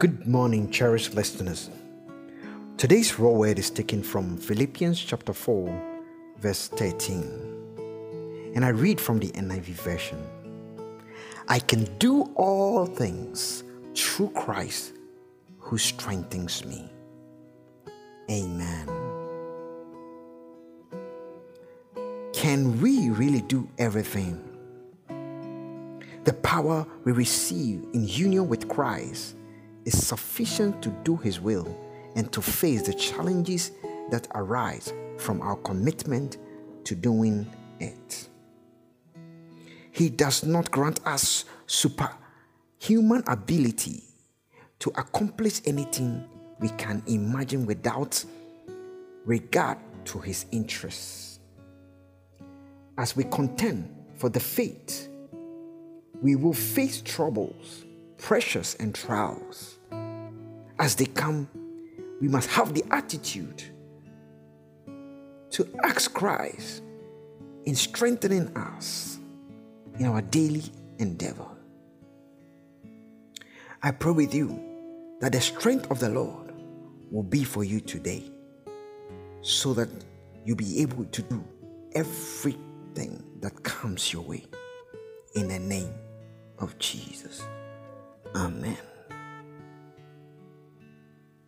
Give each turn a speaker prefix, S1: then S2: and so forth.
S1: Good morning, cherished listeners. Today's raw word is taken from Philippians chapter 4, verse 13. And I read from the NIV version I can do all things through Christ who strengthens me. Amen. Can we really do everything? The power we receive in union with Christ is sufficient to do His will and to face the challenges that arise from our commitment to doing it. He does not grant us superhuman ability to accomplish anything we can imagine without regard to His interests. As we contend for the faith, we will face troubles, pressures, and trials. As they come, we must have the attitude to ask Christ in strengthening us in our daily endeavor. I pray with you that the strength of the Lord will be for you today so that you'll be able to do everything that comes your way in the name of Jesus. Amen.